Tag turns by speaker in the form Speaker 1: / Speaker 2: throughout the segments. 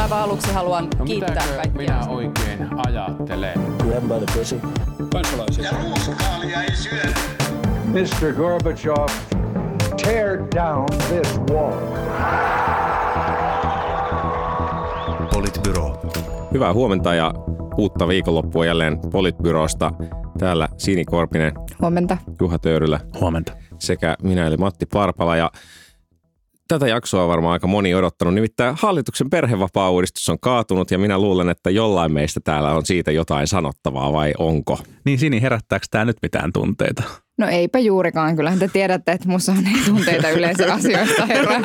Speaker 1: Aivan aluksi haluan
Speaker 2: No
Speaker 1: kiittää kaikkia.
Speaker 2: minä oikein ajattelen?
Speaker 3: Grab by the pussy.
Speaker 4: kansalaisia.
Speaker 5: Ja ruuskaalia ei syödä.
Speaker 6: Mr. Gorbachev, tear down this wall.
Speaker 7: Politbyro.
Speaker 8: Hyvää huomenta ja uutta viikonloppua jälleen Politbyrosta. Täällä Sini Korpinen,
Speaker 1: Huomenta.
Speaker 8: Juha Töyrylä
Speaker 7: Huomenta.
Speaker 8: sekä minä eli Matti Parpala. Ja tätä jaksoa on varmaan aika moni odottanut. Nimittäin hallituksen perhevapaa-uudistus on kaatunut ja minä luulen, että jollain meistä täällä on siitä jotain sanottavaa vai onko?
Speaker 7: Niin Sini, herättääkö tämä nyt mitään tunteita?
Speaker 1: No eipä juurikaan. Kyllähän te tiedätte, että musta on ei tunteita yleensä asioista herra.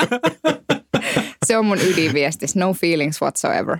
Speaker 1: Se on mun ydinviestis. No feelings whatsoever.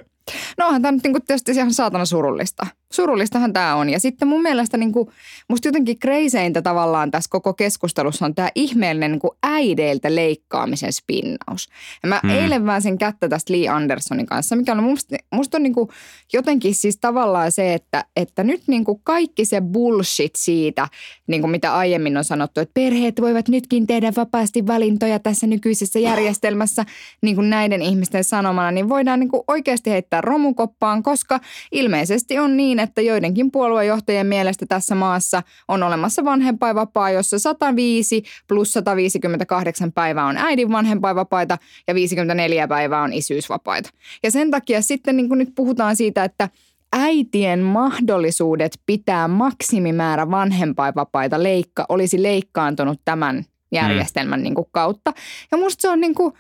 Speaker 1: No onhan tämä nyt niinku tietysti ihan saatana surullista. Surullistahan tämä on. Ja sitten mun mielestä niinku, musta jotenkin kreiseintä tavallaan tässä koko keskustelussa on tämä ihmeellinen niinku äideiltä leikkaamisen spinnaus. Ja mä
Speaker 7: Hmm.
Speaker 1: mm. eilen vähän sen kättä tästä Lee Andersonin kanssa, mikä on musta, musta on niinku jotenkin siis tavallaan se, että, että nyt niinku kaikki se bullshit siitä, niinku mitä aiemmin on sanottu, että perheet voivat nytkin tehdä vapaasti valintoja tässä nykyisessä järjestelmässä niinku näiden ihmisten sanomana, niin voidaan niinku oikeasti heittää romukoppaan, koska ilmeisesti on niin, että joidenkin puoluejohtajien mielestä tässä maassa on olemassa vanhempainvapaa, jossa 105 plus 158 päivää on äidin vanhempainvapaita ja 54 päivää on isyysvapaita. Ja sen takia sitten niin kuin nyt puhutaan siitä, että äitien mahdollisuudet pitää maksimimäärä vanhempainvapaita leikka, olisi leikkaantunut tämän järjestelmän niin kuin kautta. Ja musta se on niin kuin,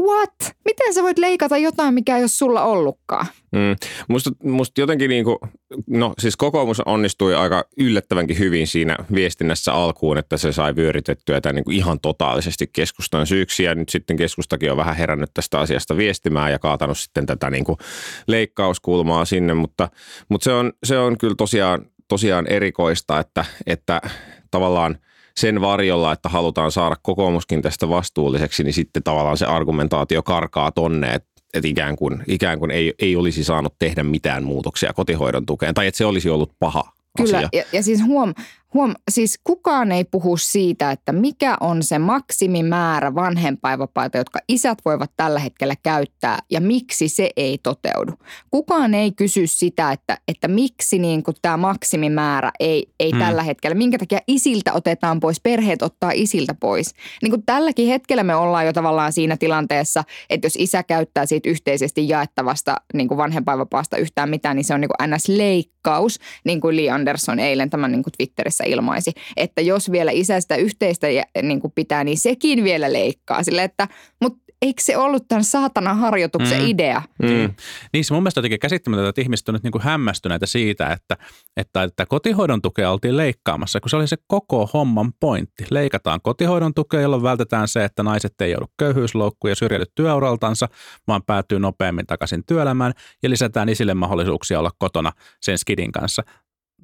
Speaker 1: what? Miten sä voit leikata jotain, mikä ei ole sulla ollutkaan?
Speaker 8: Mm. Musta, musta jotenkin niin kuin, no siis kokoomus onnistui aika yllättävänkin hyvin siinä viestinnässä alkuun, että se sai vyöritettyä tämän niin kuin ihan totaalisesti keskustan syyksi ja nyt sitten keskustakin on vähän herännyt tästä asiasta viestimään ja kaatanut sitten tätä niin kuin leikkauskulmaa sinne, mutta, mutta se, on, se on kyllä tosiaan, tosiaan erikoista, että, että tavallaan sen varjolla, että halutaan saada kokoomuskin tästä vastuulliseksi, niin sitten tavallaan se argumentaatio karkaa tonne, että että ikään kuin, ikään kuin ei, ei olisi saanut tehdä mitään muutoksia kotihoidon tukeen, tai että se olisi ollut paha
Speaker 1: Kyllä,
Speaker 8: asia.
Speaker 1: ja, ja siis huom, huom, siis kukaan ei puhu siitä, että mikä on se maksimimäärä vanhempainvapaita, jotka isät voivat tällä hetkellä käyttää ja miksi se ei toteudu. Kukaan ei kysy sitä, että, että miksi niin tämä maksimimäärä ei, ei
Speaker 7: Mm.
Speaker 1: tällä hetkellä, minkä takia isiltä otetaan pois, perheet ottaa isiltä pois. Niin kuin tälläkin hetkellä me ollaan jo tavallaan siinä tilanteessa, että jos isä käyttää siitä yhteisesti jaettavasta niin kuin vanhempainvapaasta yhtään mitään, niin se on niin kuin NS-leikkaus, niin kuin Lee Anderson eilen tämän niin kuin Twitterissä ilmaisi. Että jos vielä isä sitä yhteistä niin kuin pitää, niin sekin vielä leikkaa. Sille, että, mutta eikö se ollut tämän saatana harjoituksen
Speaker 7: Mm.
Speaker 1: idea?
Speaker 8: Mm.
Speaker 7: Niin se mun mielestä jotenkin käsittämätöntä, että ihmiset on nyt niin kuin hämmästyneitä siitä, että, että, että kotihoidon tukea oltiin leikkaamassa, kun se oli se koko homman pointti. Leikataan kotihoidon tukea, jolloin vältetään se, että naiset ei joudu köyhyysloukkuun ja syrjäydy työuraltansa, vaan päätyy nopeammin takaisin työelämään ja lisätään isille mahdollisuuksia olla kotona sen skidin kanssa.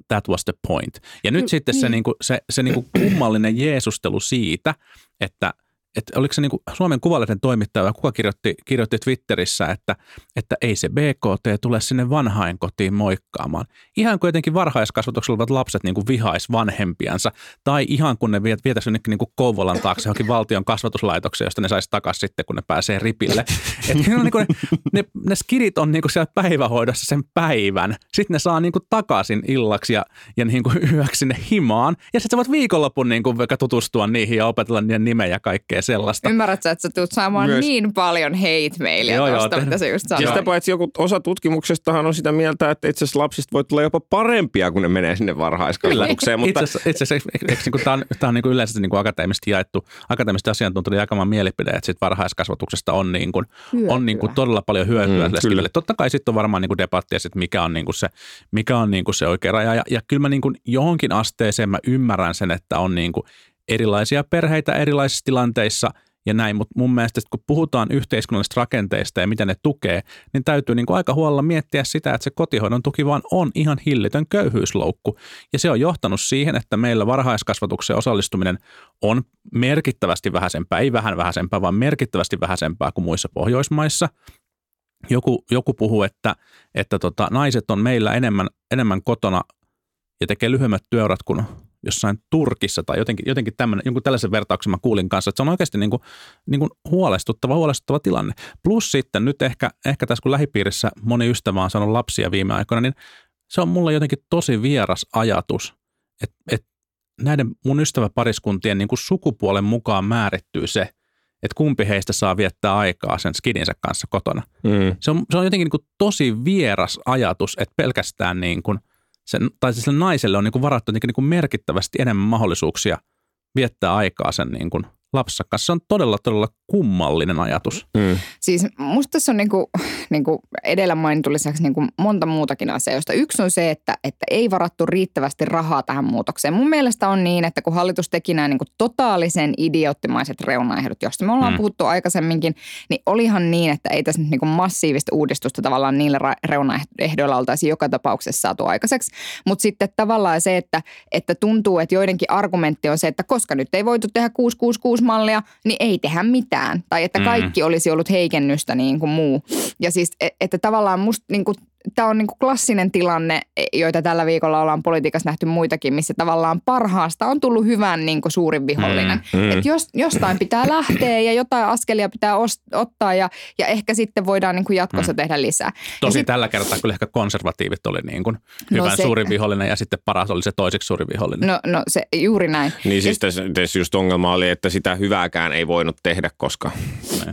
Speaker 7: That was the point. Ja nyt
Speaker 1: Mm,
Speaker 7: sitten se,
Speaker 1: niin.
Speaker 7: niin kuin, se, se niin kuin kummallinen jeesustelu siitä, että että oliko se niin kuin Suomen Kuvalehden toimittaja, kuka kirjoitti, kirjoitti Twitterissä, että, että ei se BKT tule sinne vanhain kotiin moikkaamaan. Ihan kuin jotenkin varhaiskasvatuksella olevat lapset niin kuin vihais vanhempiansa, tai ihan kun ne viet, vietäisi jonnekin niin kuin Kouvolan taakse johonkin valtion kasvatuslaitokseen, josta ne saisi takaisin sitten, kun ne pääsee ripille. Et ne, niin kuin ne, ne, ne skidit on niin kuin siellä päivähoidossa sen päivän, sitten ne saa niin kuin takaisin illaksi ja, ja niin kuin yöksi sinne himaan, ja sitten sä voit viikonlopun niin kuin tutustua niihin ja opetella niiden nimeä ja kaikkea sellaista.
Speaker 1: Ymmärrät sä, että sä tulet saamaan
Speaker 8: Myös-
Speaker 1: niin paljon hate-mailia
Speaker 7: Joo, joo,
Speaker 1: tuosta,
Speaker 7: te-
Speaker 1: mitä sä just
Speaker 8: Ja
Speaker 1: sanoit.
Speaker 8: sitä paitsi joku osa tutkimuksestahan on sitä mieltä, että itse asiassa lapsista voi tulla jopa parempia, kun ne menee sinne varhaiskasvatukseen. Mutta
Speaker 7: Itse asiassa, niin tämä on, tää on niin kuin yleisesti niin kuin akateemisesti jaettu, akateemisesti asiantuntijoiden jakamaan mielipide, että sit varhaiskasvatuksesta on, niin kuin, on niin kuin todella paljon hyötyä
Speaker 8: Mm, kyllä.
Speaker 7: Totta kai sitten on varmaan niin kuin debattia, sit mikä on, niin kuin se, mikä on niin kuin se oikea raja. Ja, ja kyllä mä niin kuin johonkin asteeseen mä ymmärrän sen, että on niin kuin erilaisia perheitä erilaisissa tilanteissa ja näin, mutta mun mielestä kun puhutaan yhteiskunnallisista rakenteista ja mitä ne tukee, niin täytyy niin kuin aika huolella miettiä sitä, että se kotihoidon tuki vaan on ihan hillitön köyhyysloukku. Ja se on johtanut siihen, että meillä varhaiskasvatukseen osallistuminen on merkittävästi vähäisempää, ei vähän vähäisempää, vaan merkittävästi vähäisempää kuin muissa Pohjoismaissa. Joku, joku puhuu, että, että tota, naiset on meillä enemmän, enemmän kotona ja tekee lyhyemmät työurat kuin jossain Turkissa tai jotenkin, jotenkin tämmöinen, jonkun tällaisen vertauksen mä kuulin kanssa, että se on oikeasti niin kuin, niin kuin huolestuttava, huolestuttava tilanne. Plus sitten nyt ehkä, ehkä tässä kun lähipiirissä moni ystävä on saanut lapsia viime aikoina, niin se on mulle jotenkin tosi vieras ajatus, että, että näiden mun ystäväpariskuntien niin kuin sukupuolen mukaan määrittyy se, että kumpi heistä saa viettää aikaa sen skidinsä kanssa kotona.
Speaker 8: Mm.
Speaker 7: Se on, se on jotenkin niin kuin tosi vieras ajatus, että pelkästään niin kuin sen, tai siis sille naiselle on niin kuin varattu niin kuin merkittävästi enemmän mahdollisuuksia viettää aikaa sen niin kuin lapsensa kanssa. Se on todella, todella kummallinen ajatus.
Speaker 8: Mm.
Speaker 1: Siis musta tässä on niinku, niinku edellä mainitun lisäksi niinku monta muutakin asiaa, joista yksi on se, että, että ei varattu riittävästi rahaa tähän muutokseen. Mun mielestä on niin, että kun hallitus teki nämä niinku totaalisen idioottimaiset reunaehdot, joista me ollaan
Speaker 7: Mm.
Speaker 1: mm. puhuttu aikaisemminkin, niin olihan niin, että ei tässä nyt niinku massiivista uudistusta tavallaan niillä ra- reunaehdoilla oltaisiin joka tapauksessa saatu aikaiseksi. Mutta sitten tavallaan se, että, että tuntuu, että joidenkin argumentti on se, että koska nyt ei voitu tehdä 666-mallia, niin ei tehdä mitään. Tai että
Speaker 7: Mm.
Speaker 1: kaikki olisi ollut heikennystä niin kuin muu. Ja siis, e- että tavallaan musta niin kuin, tämä on niin kuin klassinen tilanne, joita tällä viikolla ollaan politiikassa nähty muitakin, missä tavallaan parhaasta on tullut hyvän niin kuin suurin vihollinen.
Speaker 8: Mm, mm.
Speaker 1: Et jos, jostain pitää lähteä ja jotain askelia pitää os, ottaa ja, ja ehkä sitten voidaan niin kuin jatkossa
Speaker 7: Mm.
Speaker 1: tehdä lisää.
Speaker 7: Tosi
Speaker 1: sit-
Speaker 7: tällä kertaa kyllä ehkä konservatiivit oli niin kuin
Speaker 1: No
Speaker 7: hyvän
Speaker 1: se-
Speaker 7: suurin vihollinen ja sitten paras oli se toiseksi suurin vihollinen.
Speaker 1: No, no se juuri näin.
Speaker 8: Niin siis tässä, tässä just ongelma oli, että sitä hyvääkään ei voinut tehdä, koska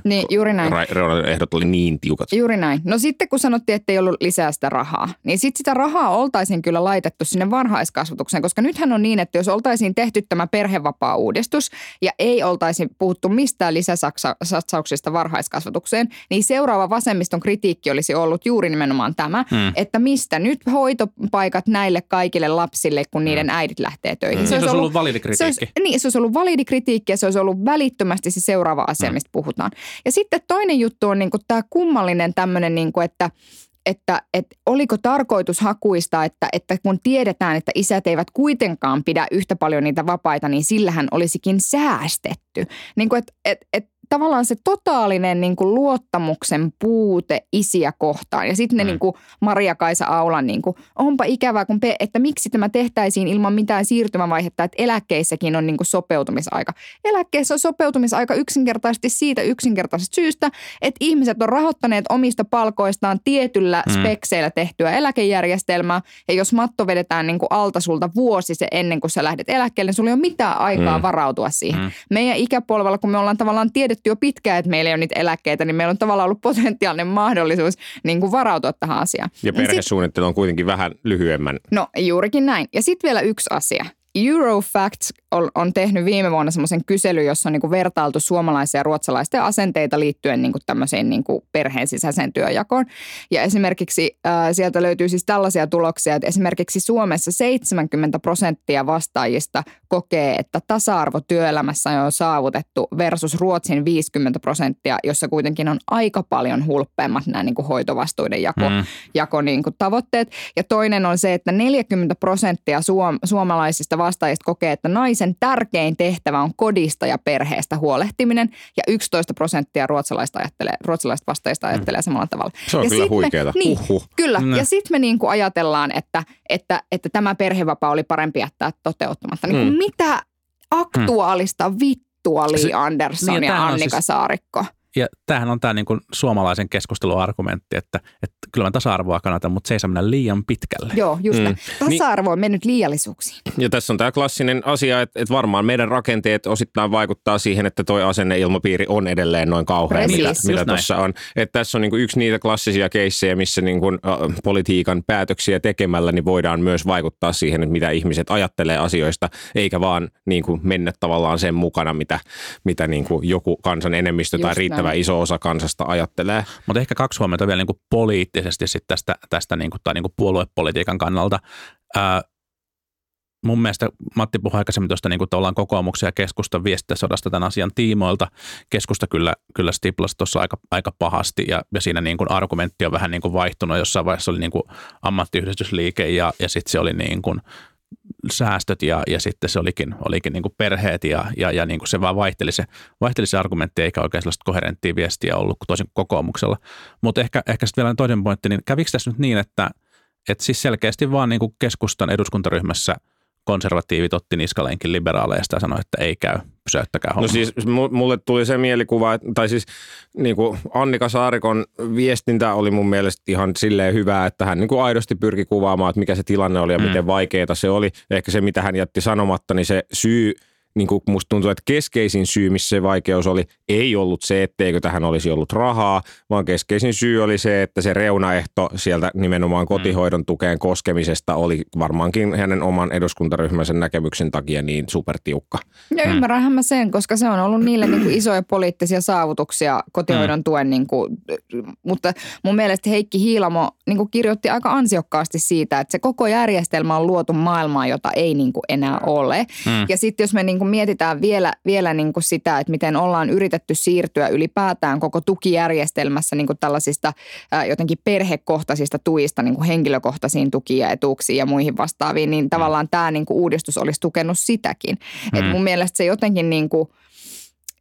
Speaker 1: Niin, juuri näin.
Speaker 8: ra- reunaehdot oli niin tiukat.
Speaker 1: Juuri näin. No sitten kun sanottiin, että ei ollut lisää sitä rahaa, niin sitten sitä rahaa oltaisiin kyllä laitettu sinne varhaiskasvatukseen, koska nythän on niin, että jos oltaisiin tehty tämä perhevapaa-uudistus ja ei oltaisi puhuttu mistään lisäsatsauksista varhaiskasvatukseen, niin seuraava vasemmiston kritiikki olisi ollut juuri nimenomaan tämä,
Speaker 7: Mm.
Speaker 1: että mistä nyt hoitopaikat näille kaikille lapsille, kun niiden äidit lähtee töihin.
Speaker 7: Niin se olisi ollut validi
Speaker 1: se olisi,
Speaker 7: kritiikki.
Speaker 1: niin, se olisi ollut validi kritiikki ja se olisi ollut välittömästi se seuraava asia,
Speaker 7: Mm.
Speaker 1: mistä puhutaan. Ja sitten toinen juttu on niin tämä kummallinen tämmöinen, niin että että, että oliko tarkoitus hakuista, että, että kun tiedetään, että isät eivät kuitenkaan pidä yhtä paljon niitä vapaita, niin sillähän olisikin säästetty. Niin kuin, että, että, että tavallaan se totaalinen niin kuin luottamuksen puute isiä kohtaan. Ja sitten ne
Speaker 7: Mm.
Speaker 1: niin kuin Maria-Kaisa Aulan, niin kuin, onpa ikävää, kun pe- että miksi tämä tehtäisiin ilman mitään siirtymävaihetta, että eläkkeissäkin on niin kuin sopeutumisaika. Eläkkeessä on sopeutumisaika yksinkertaisesti siitä yksinkertaisesta syystä, että ihmiset on rahoittaneet omista palkoistaan tietyllä
Speaker 7: Mm.
Speaker 1: spekseillä tehtyä eläkejärjestelmää. Ja jos matto vedetään niin kuin alta sulta vuosi se ennen kuin sä lähdet eläkkeelle, niin sulla ei ole mitään aikaa
Speaker 8: Mm.
Speaker 1: varautua siihen.
Speaker 7: Mm.
Speaker 1: Meidän ikäpolvella, kun me ollaan tavallaan tiedetty jo pitkään, että meillä ei ole niitä eläkkeitä, niin meillä on tavallaan ollut potentiaalinen mahdollisuus niin kuin varautua tähän asiaan.
Speaker 8: Ja
Speaker 1: Niin
Speaker 8: perhesuunnittelu on kuitenkin vähän lyhyemmän.
Speaker 1: No juurikin näin. Ja sitten vielä yksi asia. Eurofacts on, tehnyt viime vuonna semmoisen kyselyn, jossa on niinku vertailtu suomalaisia ja ruotsalaisten asenteita liittyen niinku tämmöiseen niinku perheen sisäiseen työjakoon. Ja esimerkiksi äh, sieltä löytyy siis tällaisia tuloksia, että esimerkiksi Suomessa 70 prosenttia vastaajista kokee, että tasa-arvo työelämässä on saavutettu versus Ruotsin 50 prosenttia, jossa kuitenkin on aika paljon hulppeammat nämä niinku hoitovastuiden jako,
Speaker 7: Mm.
Speaker 1: jako niin kuin tavoitteet. Ja toinen on se, että 40 prosenttia suom- suomalaisista vastaajista kokee, että naisen tärkein tehtävä on kodista ja perheestä huolehtiminen. Ja 11 prosenttia ruotsalaista, ajattelee, ruotsalaista vastaajista ajattelee mm. samalla tavalla.
Speaker 8: Se on
Speaker 1: ja
Speaker 8: kyllä
Speaker 1: me-
Speaker 8: huikeeta.
Speaker 1: Niin,
Speaker 8: Huhhuh.
Speaker 1: Kyllä,
Speaker 7: No.
Speaker 1: ja sitten me niin kuin ajatellaan, että, että, että tämä perhevapaa oli parempi jättää toteuttamatta. Niin kuin
Speaker 8: Mm.
Speaker 1: mitä aktuaalista vittua Li Andersson
Speaker 7: niin, ja
Speaker 1: ja
Speaker 7: tämähän on
Speaker 1: Annika
Speaker 7: siis-
Speaker 1: Saarikko?
Speaker 7: Ja tämähän on tämä niin kuin suomalaisen keskustelun argumentti, että, että kyllä mä tasa-arvoa kannatan, mutta se ei saa mennä liian pitkälle.
Speaker 1: Joo, just
Speaker 8: Mm.
Speaker 1: mm. Tasa-arvo on mennyt liiallisuuksiin.
Speaker 8: Ja tässä on tämä klassinen asia, että, että varmaan meidän rakenteet osittain vaikuttaa siihen, että toi asenneilmapiiri on edelleen noin kauhea,
Speaker 1: Precis.
Speaker 8: mitä, tuossa on. Että tässä on niin kuin yksi niitä klassisia keissejä, missä niin kuin, äh, politiikan päätöksiä tekemällä niin voidaan myös vaikuttaa siihen, että mitä ihmiset ajattelee asioista, eikä vaan niin kuin mennä tavallaan sen mukana, mitä, mitä niin kuin joku kansan enemmistö tai
Speaker 1: Just
Speaker 8: riittävä
Speaker 1: näin.
Speaker 8: iso osa kansasta ajattelee.
Speaker 7: Mutta ehkä kaksi huomiota vielä niin kuin poliittisesti sit tästä, tästä niin kuin, tai niin kuin puoluepolitiikan kannalta. Ää, mun mielestä Matti puhui aikaisemmin tuosta niin kuin kokoomuksen ja keskustan viestintäsodasta tämän asian tiimoilta. Keskusta kyllä, kyllä stiplasi tuossa aika, aika pahasti ja, ja siinä niin kuin argumentti on vähän niin kuin vaihtunut. Jossain vaiheessa oli niin kuin ammattiyhdistysliike ja, ja sitten se oli niin kuin säästöt ja, ja sitten se olikin, olikin niin kuin perheet ja, ja, ja niin kuin se vaan vaihteli se, vaihteli se argumentti eikä oikein sellaista koherenttia viestiä ollut toisin kuin kokoomuksella. Mutta ehkä, ehkä sitten vielä toinen pointti, niin kävikö tässä nyt niin, että, että siis selkeästi vaan niin kuin keskustan eduskuntaryhmässä konservatiivit otti niskalenkin liberaaleista ja sanoi, että ei käy, pysäyttäkää homma.
Speaker 8: No siis mu- mulle tuli se mielikuva, että- tai siis niin kuin Annika Saarikon viestintä oli mun mielestä ihan silleen hyvää, että hän niin kuin aidosti pyrki kuvaamaan, että mikä se tilanne oli ja
Speaker 7: Mm.
Speaker 8: miten vaikeaa se oli. Ehkä se, mitä hän jätti sanomatta, niin se syy, niin kuin musta tuntuu, että keskeisin syy, missä se vaikeus oli, ei ollut se, etteikö tähän olisi ollut rahaa, vaan keskeisin syy oli se, että se reunaehto sieltä nimenomaan kotihoidon tukeen koskemisesta oli varmaankin hänen oman eduskuntaryhmänsä näkemyksen takia niin supertiukka.
Speaker 1: Ja ymmärränhän mä sen, koska se on ollut niille niin kuin isoja poliittisia saavutuksia kotihoidon
Speaker 7: Mm.
Speaker 1: tuen. Niin kuin, mutta mun mielestä Heikki Hiilamo niin kuin kirjoitti aika ansiokkaasti siitä, että se koko järjestelmä on luotu maailmaan, jota ei niin kuin enää ole.
Speaker 7: Mm.
Speaker 1: Ja sitten jos me niin kuin mietitään vielä, vielä niin kuin sitä, että miten ollaan yritetty siirtyä ylipäätään koko tukijärjestelmässä niin kuin tällaisista ää, jotenkin perhekohtaisista tuista niin kuin henkilökohtaisiin tukiin ja etuuksiin ja muihin vastaaviin, niin tavallaan tämä niin kuin uudistus olisi tukenut sitäkin. Mm. Et mun mielestä se jotenkin niin kuin,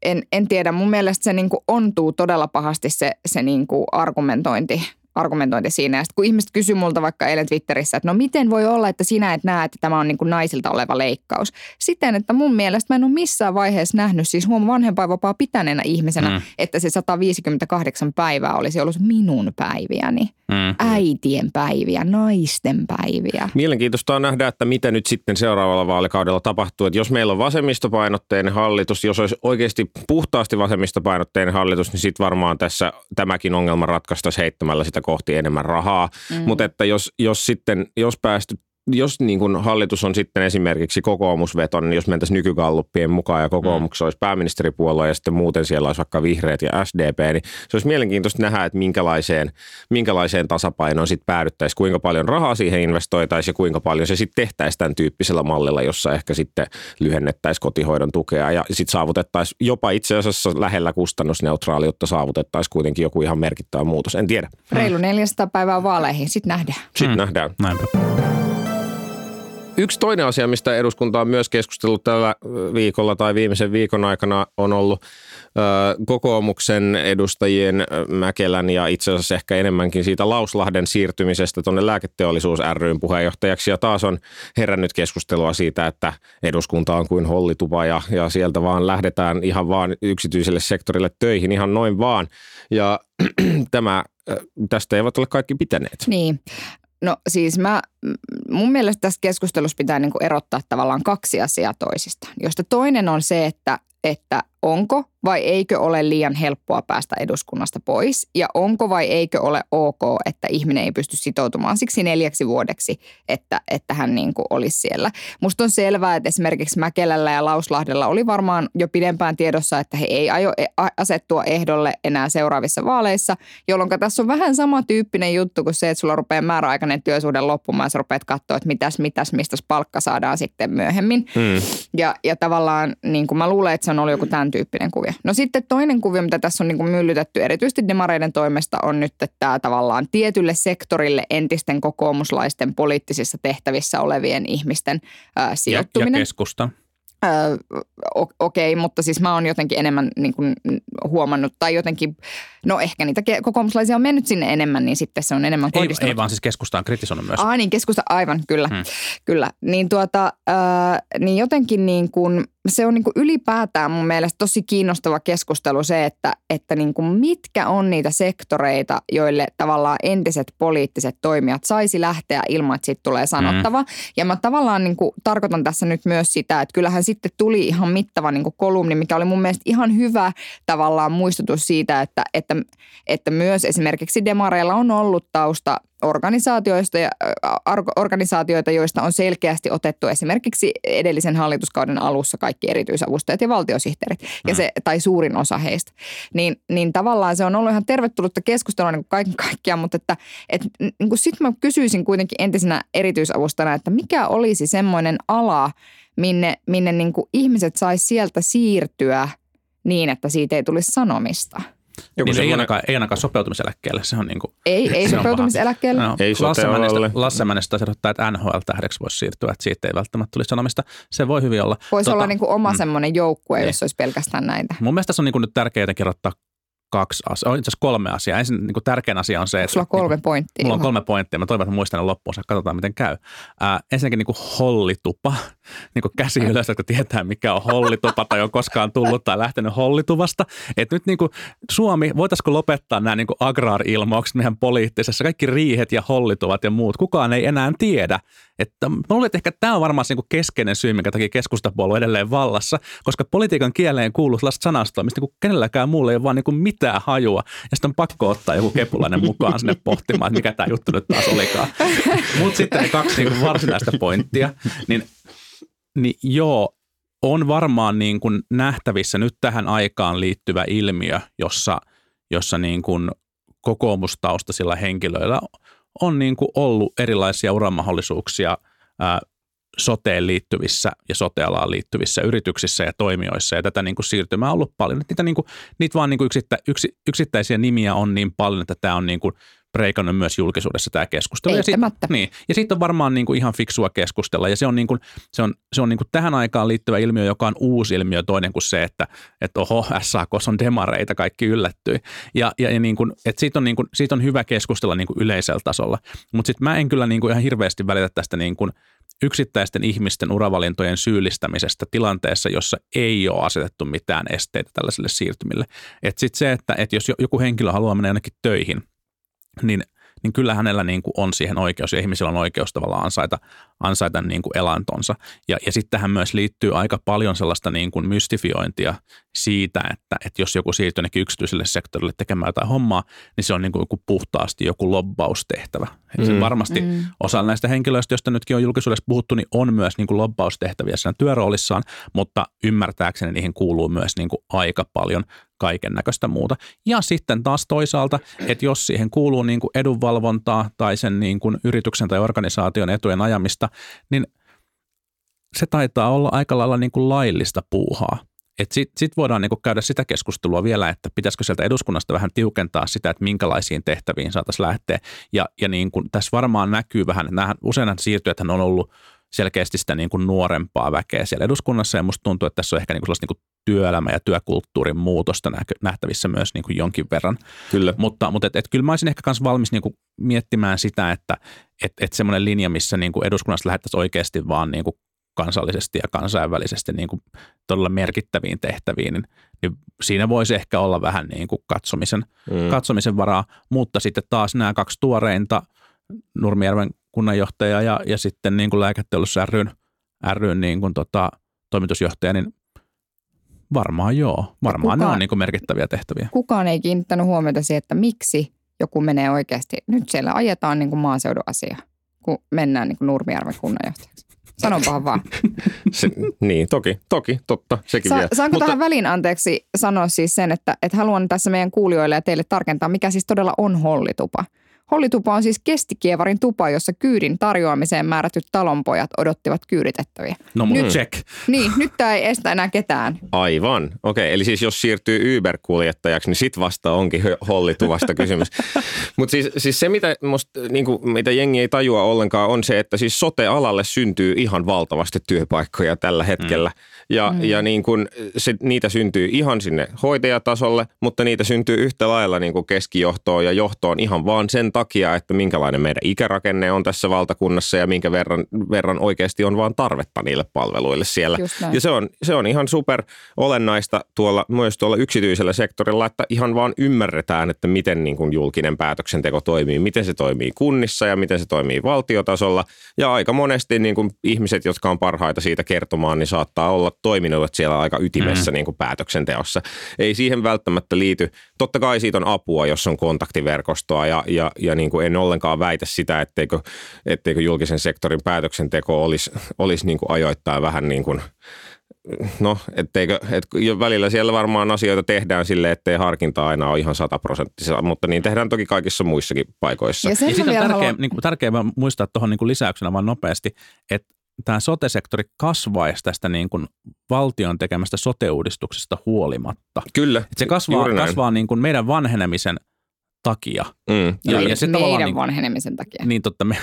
Speaker 1: en, en tiedä, mun mielestä se niin kuin ontuu todella pahasti se, se niin kuin argumentointi argumentointi siinä. Ja sitten kun ihmiset kysyy multa vaikka eilen Twitterissä, että no miten voi olla, että sinä et näe, että tämä on niin kuin naisilta oleva leikkaus. Siten, että mun mielestä mä en ole missään vaiheessa nähnyt, siis huom vanhempainvapaa pitäneenä ihmisenä,
Speaker 7: Mm.
Speaker 1: että se 158 päivää olisi ollut minun päiviäni.
Speaker 7: Mm.
Speaker 1: Äitien päiviä, naisten päiviä.
Speaker 8: Mielenkiintoista on nähdä, että mitä nyt sitten seuraavalla vaalikaudella tapahtuu. Että jos meillä on vasemmistopainotteinen hallitus, jos olisi oikeasti puhtaasti vasemmistopainotteinen hallitus, niin sitten varmaan tässä tämäkin ongelma ratkaistaisiin heittämällä sitä kohti enemmän rahaa. Mm. Mutta että jos, jos sitten, jos päästy jos niin kuin hallitus on sitten esimerkiksi kokoomusveton, niin jos mentäisiin nykygalluppien mukaan ja kokoomuksessa olisi pääministeripuolue ja sitten muuten siellä olisi vaikka vihreät ja SDP, niin se olisi mielenkiintoista nähdä, että minkälaiseen, minkälaiseen tasapainoon sitten päädyttäisiin, kuinka paljon rahaa siihen investoitaisiin ja kuinka paljon se sitten tehtäisiin tämän tyyppisellä mallilla, jossa ehkä sitten lyhennettäisiin kotihoidon tukea ja sitten saavutettaisiin jopa itse asiassa lähellä kustannusneutraaliutta saavutettaisiin kuitenkin joku ihan merkittävä muutos. En tiedä.
Speaker 1: Reilu 400 päivää vaaleihin, sitten nähdään.
Speaker 8: Sitten
Speaker 7: Mm.
Speaker 8: nähdään.
Speaker 7: Näinpä.
Speaker 8: Yksi toinen asia, mistä eduskunta on myös keskustellut tällä viikolla tai viimeisen viikon aikana, on ollut ö, kokoomuksen edustajien ö, Mäkelän ja itse asiassa ehkä enemmänkin siitä Lauslahden siirtymisestä tuonne lääketeollisuus ryn puheenjohtajaksi. Ja taas on herännyt keskustelua siitä, että eduskunta on kuin hollitupa ja, ja sieltä vaan lähdetään ihan vaan yksityiselle sektorille töihin ihan noin vaan. Ja tämä, tästä eivät ole kaikki pitäneet.
Speaker 1: Niin. No siis mä, mun mielestä tässä keskustelussa pitää niin kuin erottaa tavallaan kaksi asiaa toisistaan. Josta toinen on se, että, että onko vai eikö ole liian helppoa päästä eduskunnasta pois ja onko vai eikö ole ok, että ihminen ei pysty sitoutumaan siksi neljäksi vuodeksi, että, että hän niin kuin olisi siellä. Musta on selvää, että esimerkiksi Mäkelällä ja Lauslahdella oli varmaan jo pidempään tiedossa, että he ei aio e- asettua ehdolle enää seuraavissa vaaleissa, jolloin tässä on vähän samantyyppinen juttu kuin se, että sulla rupeaa määräaikainen työsuhde loppumaan ja sä rupeat katsoa, että mitäs, mitäs, mistä palkka saadaan sitten myöhemmin.
Speaker 8: Mm.
Speaker 1: Ja, ja tavallaan niin kuin mä luulen, että se on ollut joku tämän tyyppinen kuvio. No sitten toinen kuvio, mitä tässä on niin kuin myllytetty erityisesti demareiden toimesta, on nyt että tämä tavallaan tietylle sektorille entisten kokoomuslaisten poliittisissa tehtävissä olevien ihmisten ää,
Speaker 7: Ja, ja
Speaker 1: sijoittuminen.
Speaker 7: keskusta.
Speaker 1: Öö, Okei, okay, mutta siis mä oon jotenkin enemmän niin kuin huomannut, tai jotenkin, no ehkä niitä ke- kokoomuslaisia on mennyt sinne enemmän, niin sitten se on enemmän
Speaker 7: Ei,
Speaker 1: kohdistunut.
Speaker 7: ei vaan siis keskusta on kritisoinut myös.
Speaker 1: Ah niin, keskusta, aivan, kyllä.
Speaker 7: Hmm.
Speaker 1: Kyllä. Niin, tuota, ää, niin jotenkin niin kuin, se on niin kuin ylipäätään mun mielestä tosi kiinnostava keskustelu se, että, että niin kuin mitkä on niitä sektoreita, joille tavallaan entiset poliittiset toimijat saisi lähteä ilman, että siitä tulee sanottava. Ja mä tavallaan niin kuin tarkoitan tässä nyt myös sitä, että kyllähän sitten tuli ihan mittava niin kuin kolumni, mikä oli mun mielestä ihan hyvä tavallaan muistutus siitä, että, että, että myös esimerkiksi demareilla on ollut tausta organisaatioista ja, organisaatioita, joista on selkeästi otettu esimerkiksi edellisen hallituskauden alussa kaikki erityisavustajat ja valtiosihteerit, ja se, tai suurin osa heistä. Niin, niin tavallaan se on ollut ihan tervetullutta keskustelua niin kuin kaiken kaikkiaan, mutta että, että niin kuin sit mä kysyisin kuitenkin entisenä erityisavustajana, että mikä olisi semmoinen ala, minne, minne niin kuin ihmiset saisi sieltä siirtyä niin, että siitä ei tulisi sanomista.
Speaker 8: Joku
Speaker 7: Niin, ei,
Speaker 8: semmoinen-
Speaker 7: ainakaan, ei ainakaan sopeutumiseläkkeelle, se on niin kuin,
Speaker 1: Ei, ei
Speaker 7: Se
Speaker 1: sopeutumiseläkkeelle.
Speaker 7: No,
Speaker 8: Ei
Speaker 7: Lasse
Speaker 8: sote-alalle.
Speaker 7: Mänestä, Lasse Mänestä taisi ehdottaa, että NHL-tähdeksi voisi siirtyä, että siitä ei välttämättä tulisi sanomista. Se voi hyvin olla.
Speaker 1: Voisi
Speaker 7: Tota,
Speaker 1: olla niin kuin oma
Speaker 7: mm.
Speaker 1: semmoinen joukkue,
Speaker 7: Niin.
Speaker 1: jos olisi pelkästään näitä.
Speaker 7: Mun mielestä tässä on niin kuin nyt tärkeää jotenkin erottaa kaksi asiaa, itse asiassa kolme asiaa. Ensin niin kuin tärkein asia on se, että...
Speaker 1: Sulla on kolme
Speaker 7: niin
Speaker 1: pointtia.
Speaker 7: Mulla on kolme pointtia. Mä toivon, että muistan ne loppuun. Katsotaan, miten käy. Ää, ensinnäkin niin kuin hollitupa. Niin kuin käsi ylös, jotka tietää, mikä on hollitupa tai on koskaan tullut tai lähtenyt hollituvasta. Että nyt niin kuin Suomi, voitaisiko lopettaa nämä niin kuin agraar-ilmaukset meidän poliittisessa, kaikki riihet ja hollituvat ja muut. Kukaan ei enää tiedä. Että mä luulen, että ehkä tämä on varmaan se niin keskeinen syy, minkä takia keskustapuolue on edelleen vallassa, koska politiikan kieleen kuuluu sellaista sanastoa, mistä niin kenelläkään muulla ei ole vaan niin mitään hajua. Ja sitten on pakko ottaa joku kepulainen mukaan sinne pohtimaan, että mikä tämä juttu nyt taas olikaan. Mutta sitten ne kaksi niin varsinaista pointtia, niin, niin joo, on varmaan niin kuin nähtävissä nyt tähän aikaan liittyvä ilmiö, jossa, jossa niin kuin kokoomustaustaisilla henkilöillä on niin kuin ollut erilaisia uramahdollisuuksia soteen liittyvissä ja sotealaan liittyvissä yrityksissä ja toimijoissa. Ja tätä niin kuin siirtymää on ollut paljon. Niitä, niin kuin, niitä vaan niin kuin yksittä, yksi, yksittäisiä nimiä on niin paljon, että tämä on niin kuin breikannut myös julkisuudessa tämä keskustelu. Ja sitten niin, ja sit on varmaan niin kuin ihan fiksua keskustella. Ja se on, niin kuin, se on, se on niin kuin tähän aikaan liittyvä ilmiö, joka on uusi ilmiö toinen kuin se, että, että oho, SAK on demareita, kaikki yllättyi. Ja, ja, ja niin kuin, että siitä, on niin kuin, siitä on hyvä keskustella niin kuin yleisellä tasolla. Mutta sitten mä en kyllä niin kuin ihan hirveästi välitä tästä niin kuin yksittäisten ihmisten uravalintojen syyllistämisestä tilanteessa, jossa ei ole asetettu mitään esteitä tällaisille siirtymille. Että sitten se, että, että jos joku henkilö haluaa mennä jonnekin töihin, niin, niin kyllä hänellä niin kuin on siihen oikeus ja ihmisillä on oikeus tavallaan ansaita, ansaita niin kuin elantonsa. Ja, ja sitten tähän myös liittyy aika paljon sellaista niin kuin mystifiointia siitä, että, että jos joku siirtyy yksityiselle sektorille tekemään jotain hommaa, niin se on niin kuin joku puhtaasti joku lobbaustehtävä. Mm. Se varmasti mm. osa näistä henkilöistä, joista nytkin on julkisuudessa puhuttu, niin on myös niin kuin lobbaustehtäviä siinä työroolissaan, mutta ymmärtääkseni niihin kuuluu myös niin kuin aika paljon kaiken näköistä muuta. Ja sitten taas toisaalta, että jos siihen kuuluu niin kuin edunvalvontaa tai sen niin kuin yrityksen tai organisaation etujen ajamista, niin se taitaa olla aika lailla niin kuin laillista puuhaa. Sitten sit voidaan niinku käydä sitä keskustelua vielä, että pitäisikö sieltä eduskunnasta vähän tiukentaa sitä, että minkälaisiin tehtäviin saataisiin lähteä. Ja, ja niin kuin tässä varmaan näkyy vähän, että useinhan siirtyjät on ollut selkeästi sitä niin kuin nuorempaa väkeä siellä eduskunnassa ja musta tuntuu, että tässä on ehkä niin kuin sellaista niin kuin työelämä- ja työkulttuurin muutosta nähtävissä myös niin kuin jonkin verran.
Speaker 8: Kyllä.
Speaker 7: Mutta, mutta et, et kyllä mä olisin ehkä myös valmis niin kuin miettimään sitä, että et, et semmoinen linja, missä niin kuin eduskunnassa lähdettäisiin oikeasti vaan niin kuin kansallisesti ja kansainvälisesti niin kuin todella merkittäviin tehtäviin, niin, niin siinä voisi ehkä olla vähän niin kuin katsomisen, mm. katsomisen varaa. Mutta sitten taas nämä kaksi tuoreinta, Nurmijärven kunnanjohtaja ja, ja sitten niin kuin lääketeollisuus ryn, ryn niin kuin tota, toimitusjohtaja, niin varmaan joo. Varmaan kukaan, ne on niin kuin merkittäviä tehtäviä.
Speaker 1: Kukaan ei kiinnittänyt huomiota siihen, että miksi joku menee oikeasti. Nyt siellä ajetaan niin kuin maaseudun asia, kun mennään niin kuin Nurmijärven kunnanjohtajaksi. Sanonpahan vaan.
Speaker 8: Se, niin, toki, toki, totta, sekin Sa- vielä.
Speaker 1: Saanko Mutta... tähän väliin anteeksi sanoa siis sen, että, että haluan tässä meidän kuulijoille ja teille tarkentaa, mikä siis todella on hollitupa. Hollitupa on siis kestikievarin tupa, jossa kyydin tarjoamiseen määrätyt talonpojat odottivat kyyditettäviä.
Speaker 7: No
Speaker 1: nyt,
Speaker 7: check.
Speaker 1: Niin, nyt tämä ei estä enää ketään.
Speaker 8: Aivan. Okei, okay, eli siis jos siirtyy Uber-kuljettajaksi, niin sit vasta onkin hollituvasta kysymys. Mutta siis, siis se, mitä, musta, niin kuin, mitä jengi ei tajua ollenkaan, on se, että siis sote-alalle syntyy ihan valtavasti työpaikkoja tällä hetkellä. Mm. Ja, mm. ja niin kuin se, niitä syntyy ihan sinne hoitajatasolle, mutta niitä syntyy yhtä lailla niin kuin keskijohtoon ja johtoon ihan vaan sen takia, että minkälainen meidän ikärakenne on tässä valtakunnassa ja minkä verran, verran oikeasti on vaan tarvetta niille palveluille siellä. Ja se on, se on ihan super olennaista tuolla, myös tuolla yksityisellä sektorilla, että ihan vaan ymmärretään, että miten niin kuin julkinen päätöksenteko toimii, miten se toimii kunnissa ja miten se toimii valtiotasolla. Ja aika monesti niin kuin ihmiset, jotka on parhaita siitä kertomaan, niin saattaa olla toiminut siellä aika ytimessä mm. niin kuin päätöksenteossa. Ei siihen välttämättä liity. Totta kai siitä on apua, jos on kontaktiverkostoa ja, ja, ja niin kuin en ollenkaan väitä sitä, etteikö, etteikö julkisen sektorin päätöksenteko olisi, olisi niin kuin ajoittain vähän niin kuin no, etteikö, et välillä siellä varmaan asioita tehdään sille, ettei harkinta aina ole ihan sataprosenttisia, mutta niin tehdään toki kaikissa muissakin paikoissa.
Speaker 7: Ja, ja sitten on tärkeä, haluan... niin kuin, tärkeää muistaa tuohon niin lisäyksenä vaan nopeasti, että tämä sote-sektori kasvaisi tästä niin kuin valtion tekemästä sote-uudistuksesta huolimatta.
Speaker 8: Kyllä,
Speaker 7: Et se kasvaa, kasvaa niin kuin meidän vanhenemisen takia.
Speaker 1: Mm, ja, ja se meidän niin, vanhenemisen takia.
Speaker 7: Niin totta, me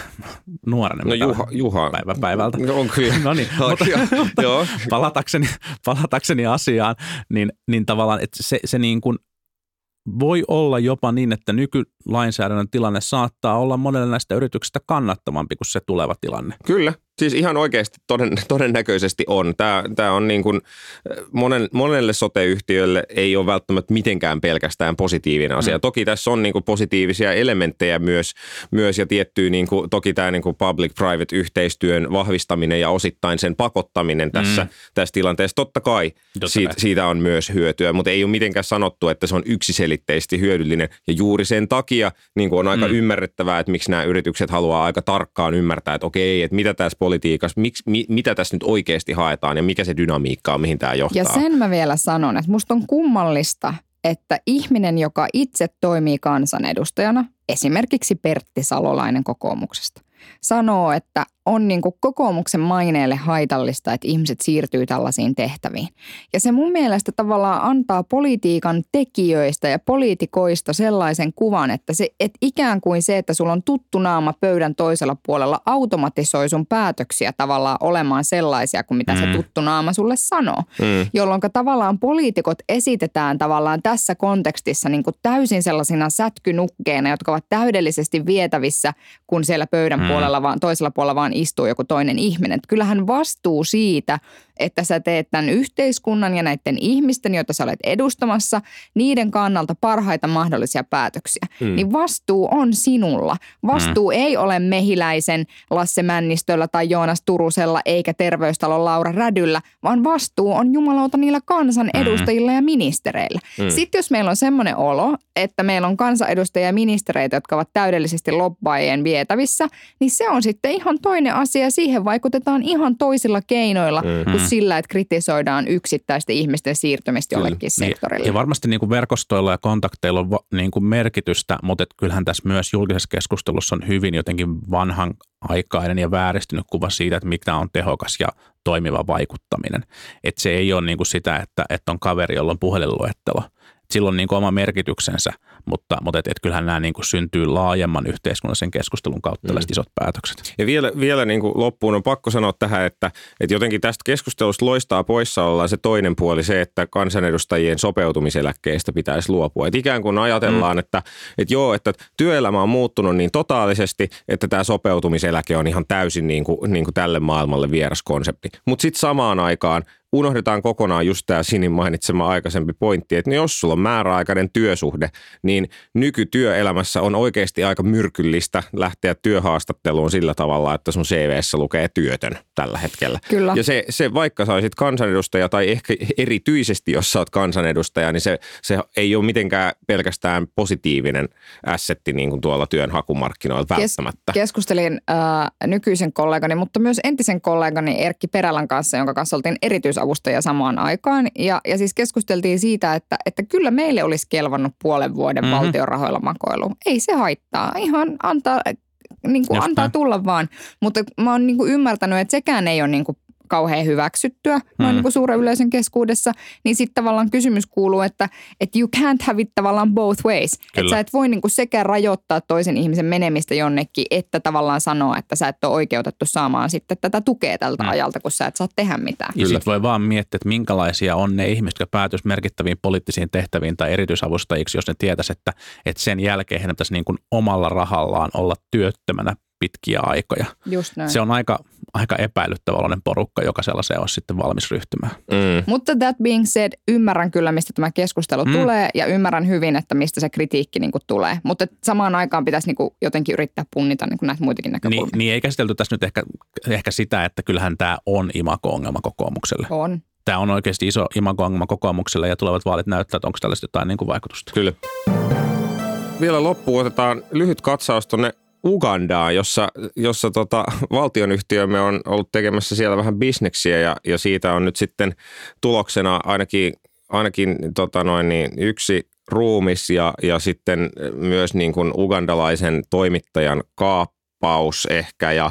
Speaker 7: nuorenemme
Speaker 8: no, Juha, Juha.
Speaker 7: päivä päivältä.
Speaker 8: No, on kyllä.
Speaker 7: no niin, mutta, joo. palatakseni, palatakseni asiaan, niin, niin tavallaan että se, se niin kuin voi olla jopa niin, että nykylainsäädännön tilanne saattaa olla monelle näistä yrityksistä kannattavampi kuin se tuleva tilanne.
Speaker 8: Kyllä, siis ihan oikeasti toden, todennäköisesti on. Tämä, tämä on niin kuin monen, monelle sote-yhtiölle ei ole välttämättä mitenkään pelkästään positiivinen asia. Mm. Toki tässä on niin kuin positiivisia elementtejä myös, myös ja tiettyä niin kuin, toki tämä niin kuin public-private-yhteistyön vahvistaminen ja osittain sen pakottaminen tässä, mm. tässä tilanteessa. Totta kai Totta siitä, siitä on myös hyötyä, mutta ei ole mitenkään sanottu, että se on yksiselitteisesti hyödyllinen. Ja juuri sen takia niin kuin on aika mm. ymmärrettävää, että miksi nämä yritykset haluaa aika tarkkaan ymmärtää, että okei, että mitä tässä politiikassa, miksi, mi, mitä tässä nyt oikeasti haetaan ja mikä se dynamiikka on, mihin tämä johtaa.
Speaker 1: Ja sen mä vielä sanon, että musta on kummallista, että ihminen, joka itse toimii kansanedustajana, esimerkiksi Pertti Salolainen kokoomuksesta, sanoo, että on niin kuin kokoomuksen maineelle haitallista, että ihmiset siirtyy tällaisiin tehtäviin. Ja se mun mielestä tavallaan antaa politiikan tekijöistä ja poliitikoista sellaisen kuvan, että, se, että ikään kuin se, että sulla on tuttu naama pöydän toisella puolella, automatisoi sun päätöksiä tavallaan olemaan sellaisia kuin mitä mm. se tuttu naama sulle sanoo. Mm. Jolloin tavallaan poliitikot esitetään tavallaan tässä kontekstissa niin kuin täysin sellaisina sätkynukkeina, jotka ovat täydellisesti vietävissä, kun siellä pöydän mm. puolella vaan, toisella puolella vaan istuu joku toinen ihminen. Että kyllähän vastuu siitä, että sä teet tämän yhteiskunnan ja näiden ihmisten, joita sä olet edustamassa, niiden kannalta parhaita mahdollisia päätöksiä. Mm. Niin vastuu on sinulla. Vastuu mm. ei ole mehiläisen Lasse Männistöllä tai Joonas Turusella eikä terveystalon Laura Rädyllä, vaan vastuu on jumalauta niillä kansan edustajilla mm. ja ministereillä. Mm. Sitten jos meillä on semmoinen olo, että meillä on kansanedustajia ja ministereitä, jotka ovat täydellisesti lobbaajien vietävissä, niin se on sitten ihan toinen asia. Siihen vaikutetaan ihan toisilla keinoilla mm-hmm. kuin sillä, että kritisoidaan yksittäisten ihmisten siirtymistä jollekin Kyllä. Niin, sektorille.
Speaker 7: Ja varmasti niin kuin verkostoilla ja kontakteilla on niin kuin merkitystä, mutta et kyllähän tässä myös julkisessa keskustelussa on hyvin jotenkin vanhan aikainen ja vääristynyt kuva siitä, että mikä on tehokas ja toimiva vaikuttaminen. Että se ei ole niin kuin sitä, että, että on kaveri, jolla on puhelinluettelo – sillä on niin kuin oma merkityksensä, mutta, mutta et, et kyllähän nämä niin kuin syntyy laajemman yhteiskunnallisen keskustelun kautta mm. isot päätökset.
Speaker 8: Ja vielä, vielä niin kuin loppuun on pakko sanoa tähän, että, että jotenkin tästä keskustelusta loistaa poissaollaan se toinen puoli, se, että kansanedustajien sopeutumiseläkkeistä pitäisi luopua. Et ikään kuin ajatellaan, mm. että, että joo, että työelämä on muuttunut niin totaalisesti, että tämä sopeutumiseläke on ihan täysin niin kuin, niin kuin tälle maailmalle vieras konsepti. Mutta sitten samaan aikaan unohdetaan kokonaan just tämä Sinin mainitsema aikaisempi pointti, että jos sulla on määräaikainen työsuhde, niin nykytyöelämässä on oikeasti aika myrkyllistä lähteä työhaastatteluun sillä tavalla, että sun CVssä lukee työtön tällä hetkellä.
Speaker 1: Kyllä.
Speaker 8: Ja se, se vaikka sä olisit kansanedustaja tai ehkä erityisesti, jos sä oot kansanedustaja, niin se, se ei ole mitenkään pelkästään positiivinen assetti niin kuin tuolla työnhakumarkkinoilla välttämättä.
Speaker 1: Keskustelin äh, nykyisen kollegani, mutta myös entisen kollegani Erkki Perälän kanssa, jonka kanssa oltiin erityis erityisavustajia samaan aikaan. Ja, ja siis keskusteltiin siitä, että, että kyllä meille olisi kelvannut puolen vuoden mm-hmm. valtion rahoilla makoilu. Ei se haittaa. Ihan antaa, niin kuin antaa tulla vaan. Mutta mä oon niin kuin ymmärtänyt, että sekään ei ole niin kuin kauhean hyväksyttyä mm. noin niin kuin suuren yleisön keskuudessa, niin sitten tavallaan kysymys kuuluu, että, että you can't have it tavallaan both ways. Että sä et voi niin kuin sekä rajoittaa toisen ihmisen menemistä jonnekin, että tavallaan sanoa, että sä et ole oikeutettu saamaan sitten tätä tukea tältä mm. ajalta, kun sä et saa tehdä mitään.
Speaker 7: Ja sitten voi vaan miettiä, että minkälaisia on ne ihmiset, jotka päätyisi merkittäviin poliittisiin tehtäviin tai erityisavustajiksi, jos ne tietäisi, että, että sen jälkeen he pitäisi niin kuin omalla rahallaan olla työttömänä pitkiä aikoja.
Speaker 1: Just näin.
Speaker 7: Se on aika, aika epäilyttävällinen porukka, joka sellaiseen olisi sitten valmis ryhtymään.
Speaker 1: Mm. Mutta that being said, ymmärrän kyllä, mistä tämä keskustelu mm. tulee ja ymmärrän hyvin, että mistä se kritiikki niin kuin tulee. Mutta samaan aikaan pitäisi niin kuin jotenkin yrittää punnita niin kuin näitä muitakin näkökulmia.
Speaker 7: Niin, niin ei käsitelty tässä nyt ehkä, ehkä sitä, että kyllähän tämä on imako-ongelma kokoomukselle.
Speaker 1: On.
Speaker 7: Tämä on oikeasti iso imako-ongelma kokoomukselle ja tulevat vaalit näyttää, että onko tällaista jotain niin kuin vaikutusta.
Speaker 8: Kyllä. Vielä loppuun otetaan lyhyt katsaus tuonne Ugandaa, jossa, jossa tota, valtionyhtiömme on ollut tekemässä siellä vähän bisneksiä ja, ja siitä on nyt sitten tuloksena ainakin, ainakin tota noin, niin yksi ruumis ja, ja sitten myös niin kuin ugandalaisen toimittajan kaappaus ehkä. Ja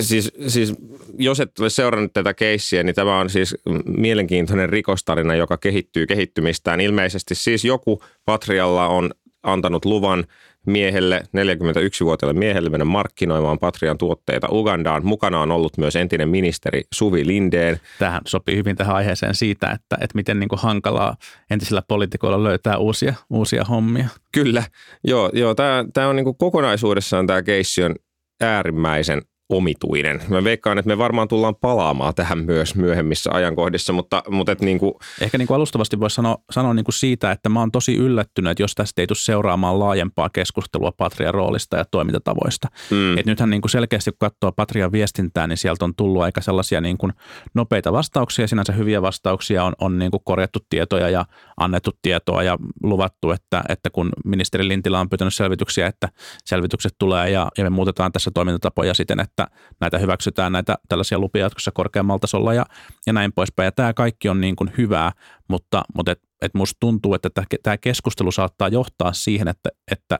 Speaker 8: siis, siis jos et ole seurannut tätä keissiä, niin tämä on siis mielenkiintoinen rikostarina, joka kehittyy kehittymistään. Ilmeisesti siis joku Patrialla on antanut luvan miehelle, 41-vuotiaalle miehelle mennä markkinoimaan Patrian tuotteita Ugandaan. Mukana on ollut myös entinen ministeri Suvi Lindeen.
Speaker 7: Tähän sopii hyvin tähän aiheeseen siitä, että, että miten niin kuin hankalaa entisillä poliitikoilla löytää uusia, uusia hommia.
Speaker 8: Kyllä, joo, joo tämä, tämä on niin kuin kokonaisuudessaan tämä keissi on äärimmäisen omituinen. Mä veikkaan, että me varmaan tullaan palaamaan tähän myös myöhemmissä ajankohdissa, mutta, mutta et niin kuin,
Speaker 7: Ehkä niin kuin alustavasti voisi sanoa, sanoa niin kuin siitä, että mä oon tosi yllättynyt, jos tästä ei tule seuraamaan laajempaa keskustelua Patrian roolista ja toimintatavoista.
Speaker 8: mm,
Speaker 7: Et nythän niin kuin selkeästi, kun katsoo Patrian viestintää, niin sieltä on tullut aika sellaisia niin kuin nopeita vastauksia, sinänsä hyviä vastauksia, on, on niin kuin korjattu tietoja ja annettu tietoa ja luvattu, että, että kun ministeri Lintilä on pyytänyt selvityksiä, että selvitykset tulee ja, ja me muutetaan tässä toimintatapoja siten, että näitä hyväksytään näitä tällaisia lupia jatkossa korkeammalla tasolla ja, ja näin poispäin. Ja tämä kaikki on niin kuin hyvää, mutta, mutta et, et musta tuntuu, että tämä keskustelu saattaa johtaa siihen, että, että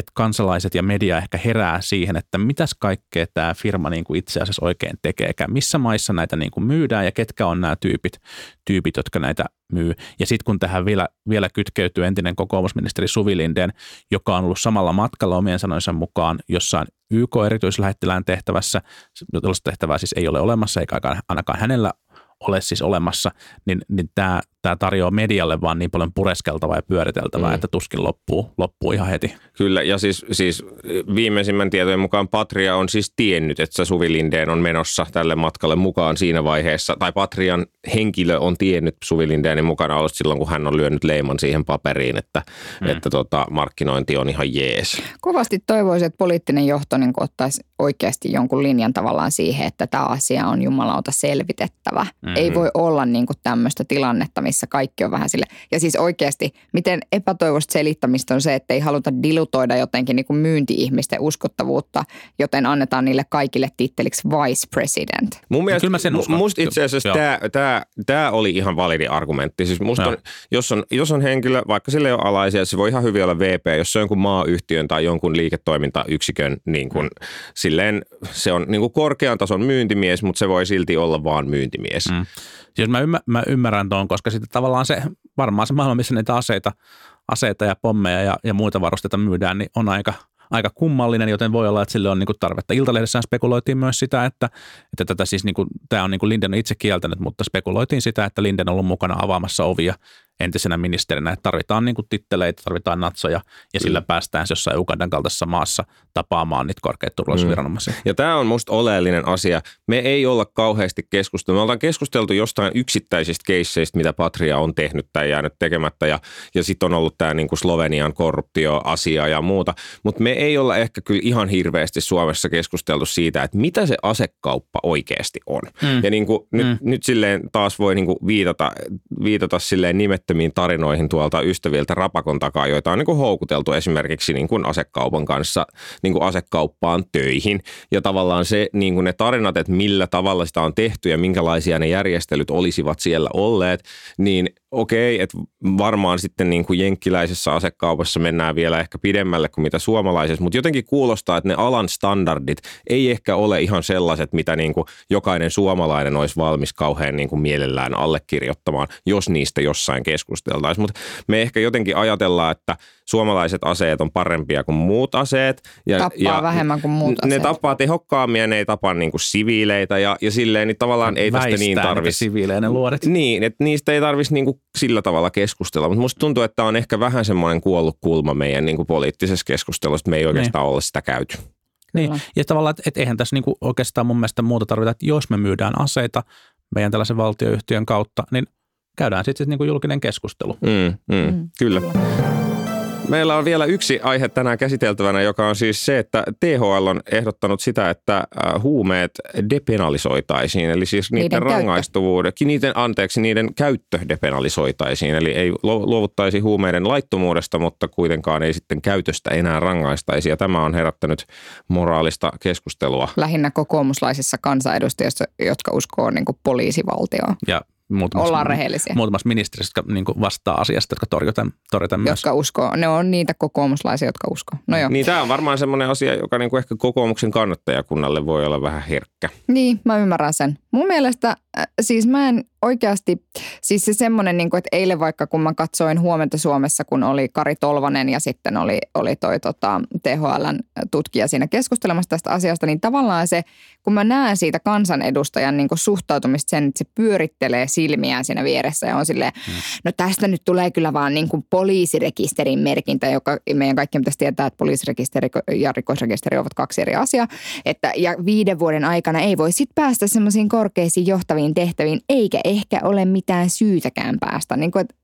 Speaker 7: että kansalaiset ja media ehkä herää siihen, että mitäs kaikkea tämä firma niin kuin itse asiassa oikein tekeekään. Missä maissa näitä niin kuin myydään ja ketkä on nämä tyypit, tyypit jotka näitä myy. Ja sitten kun tähän vielä, vielä kytkeytyy entinen kokoomusministeri Suvi Lindeen, joka on ollut samalla matkalla omien sanoinsa mukaan jossain YK-erityislähettilään tehtävässä, tällaista tehtävää siis ei ole olemassa, eikä ainakaan hänellä ole siis olemassa, niin, niin tämä, tämä tarjoaa medialle vaan niin paljon pureskeltavaa ja pyöriteltävää, mm. että tuskin loppuu, loppuu ihan heti.
Speaker 8: Kyllä, ja siis, siis viimeisimmän tietojen mukaan Patria on siis tiennyt, että Suvi Lindeen on menossa tälle matkalle mukaan siinä vaiheessa, tai Patrian henkilö on tiennyt Suvi Lindeenin mukana ollut silloin, kun hän on lyönyt leiman siihen paperiin, että, mm. että tota, markkinointi on ihan jees.
Speaker 1: Kovasti toivoisin, että poliittinen johto niin ottaisi oikeasti jonkun linjan tavallaan siihen, että tämä asia on jumalauta selvitettävä. Mm-hmm. Ei voi olla niin kuin tämmöistä tilannetta, missä kaikki on vähän sille. Ja siis oikeasti, miten epätoivoista selittämistä on se, että ei haluta dilutoida jotenkin niin kuin myynti-ihmisten uskottavuutta, joten annetaan niille kaikille titteliksi vice president.
Speaker 8: Mun mielestä,
Speaker 7: kyllä mä sen uskon.
Speaker 8: Musta itse asiassa tämä, tämä, tämä oli ihan validi argumentti. Siis musta on, jos, on, jos on henkilö, vaikka sille ei ole alaisia, se voi ihan hyvin olla VP, jos se on jonkun maayhtiön tai jonkun liiketoimintayksikön, niin kuin,
Speaker 7: Mm.
Speaker 8: Silleen se on niin kuin korkean tason myyntimies, mutta se voi silti olla vaan myyntimies.
Speaker 7: Mm. Siis mä, ymmär, mä ymmärrän tuon, koska sitten tavallaan se, varmaan se maailma, missä niitä aseita, aseita ja pommeja ja, ja muita varusteita myydään, niin on aika, aika kummallinen, joten voi olla, että sille on niin tarvetta. Iltalehdessä spekuloitiin myös sitä, että, että tätä siis niin kuin, tämä on niin Linden itse kieltänyt, mutta spekuloitiin sitä, että Linden on ollut mukana avaamassa ovia entisenä ministerinä, että tarvitaan niin kuin titteleitä, tarvitaan natsoja ja sillä päästään jossain Ugandan kaltaisessa maassa tapaamaan niitä korkeita turvallisuusviranomaisia.
Speaker 8: Ja tämä on musta oleellinen asia. Me ei olla kauheasti keskusteltu. Me ollaan keskusteltu jostain yksittäisistä keisseistä, mitä Patria on tehnyt tai jäänyt tekemättä. Ja, ja sitten on ollut tämä niinku Slovenian korruptioasia ja muuta. Mutta me ei olla ehkä kyllä ihan hirveästi Suomessa keskusteltu siitä, että mitä se asekauppa oikeasti on.
Speaker 7: Mm.
Speaker 8: Ja niinku, nyt,
Speaker 7: Mm.
Speaker 8: nyt silleen taas voi niinku viitata, viitata silleen nimettömiin tarinoihin tuolta ystäviltä rapakon takaa, joita on niinku houkuteltu esimerkiksi niinku asekaupan kanssa niinku asekauppaan töihin. Ja tavallaan se, niinku ne tarinat, että millä tavalla sitä on tehty ja minkälaisia ne järjestelyt olisivat siellä olleet, niin okei, että varmaan sitten niin kuin jenkkiläisessä asekaupassa mennään vielä ehkä pidemmälle kuin mitä suomalaisessa, mutta jotenkin kuulostaa, että ne alan standardit ei ehkä ole ihan sellaiset, mitä niin kuin jokainen suomalainen olisi valmis kauhean niin kuin mielellään allekirjoittamaan, jos niistä jossain keskusteltaisiin. Mutta me ehkä jotenkin ajatellaan, että suomalaiset aseet on parempia kuin muut aseet. Ja,
Speaker 1: Tappaa vähemmän kuin muut
Speaker 8: Ne
Speaker 1: aseet.
Speaker 8: tappaa tehokkaammin ja ne ei tapa niin kuin siviileitä ja, ja silleen, niin tavallaan ei tästä
Speaker 7: Väistää
Speaker 8: niin
Speaker 7: niitä
Speaker 8: tarvitsisi.
Speaker 7: siviilejä ne luodit.
Speaker 8: Niin, että niistä ei tarvitsisi niinku sillä tavalla keskustella, mutta musta tuntuu, että tämä on ehkä vähän semmoinen kuollut kulma meidän niinku poliittisessa keskustelussa, että me ei oikeastaan ole sitä käyty.
Speaker 7: Niin,
Speaker 1: Kyllä.
Speaker 7: ja tavallaan, että et eihän tässä niinku oikeastaan mun mielestä muuta tarvita, että jos me myydään aseita meidän tällaisen valtioyhtiön kautta, niin käydään sitten niinku julkinen keskustelu.
Speaker 8: Mm, mm,
Speaker 1: Mm.
Speaker 8: Kyllä. Meillä on vielä yksi aihe tänään käsiteltävänä, joka on siis se, että THL on ehdottanut sitä, että äh, huumeet depenalisoitaisiin, eli siis niiden,
Speaker 1: Niiden
Speaker 8: rangaistavuuden, niiden, anteeksi, niiden käyttö depenalisoitaisiin, eli ei lu- luovuttaisi huumeiden laittomuudesta, mutta kuitenkaan ei sitten käytöstä enää rangaistaisi, ja tämä on herättänyt moraalista keskustelua.
Speaker 1: Lähinnä kokoomuslaisissa kansanedustajissa, jotka uskoo niin kuin poliisivaltioon.
Speaker 7: Ja muutamassa,
Speaker 1: Ollaan rehellisiä.
Speaker 7: muutamassa ministeriössä, jotka niinku vastaa asiasta, jotka torjutaan, torjutaan myös.
Speaker 1: Jotka uskoo, ne on niitä kokoomuslaisia, jotka uskoo. No joo.
Speaker 8: Niin tämä on varmaan semmoinen asia, joka niinku ehkä kokoomuksen kannattajakunnalle voi olla vähän herkkä.
Speaker 1: Niin, mä ymmärrän sen. Mun mielestä, äh, siis mä en oikeasti, siis se semmoinen, niin kuin, että eilen vaikka kun mä katsoin Huomenta Suomessa, kun oli Kari Tolvanen ja sitten oli, oli toi tota, THLn tutkija siinä keskustelemassa tästä asiasta, niin tavallaan se, kun mä näen siitä kansanedustajan niin kuin suhtautumista sen, että se pyörittelee silmiään siinä vieressä ja on silleen, hmm. no tästä nyt tulee kyllä vaan niin kuin poliisirekisterin merkintä, joka meidän kaikki pitäisi tietää, että poliisirekisteri ja rikosrekisteri ovat kaksi eri asiaa, että ja viiden vuoden aikana ei voi sitten päästä semmoisiin korkeisiin johtaviin tehtäviin, eikä ehkä ole mitään syytäkään päästä. Niin kuin, että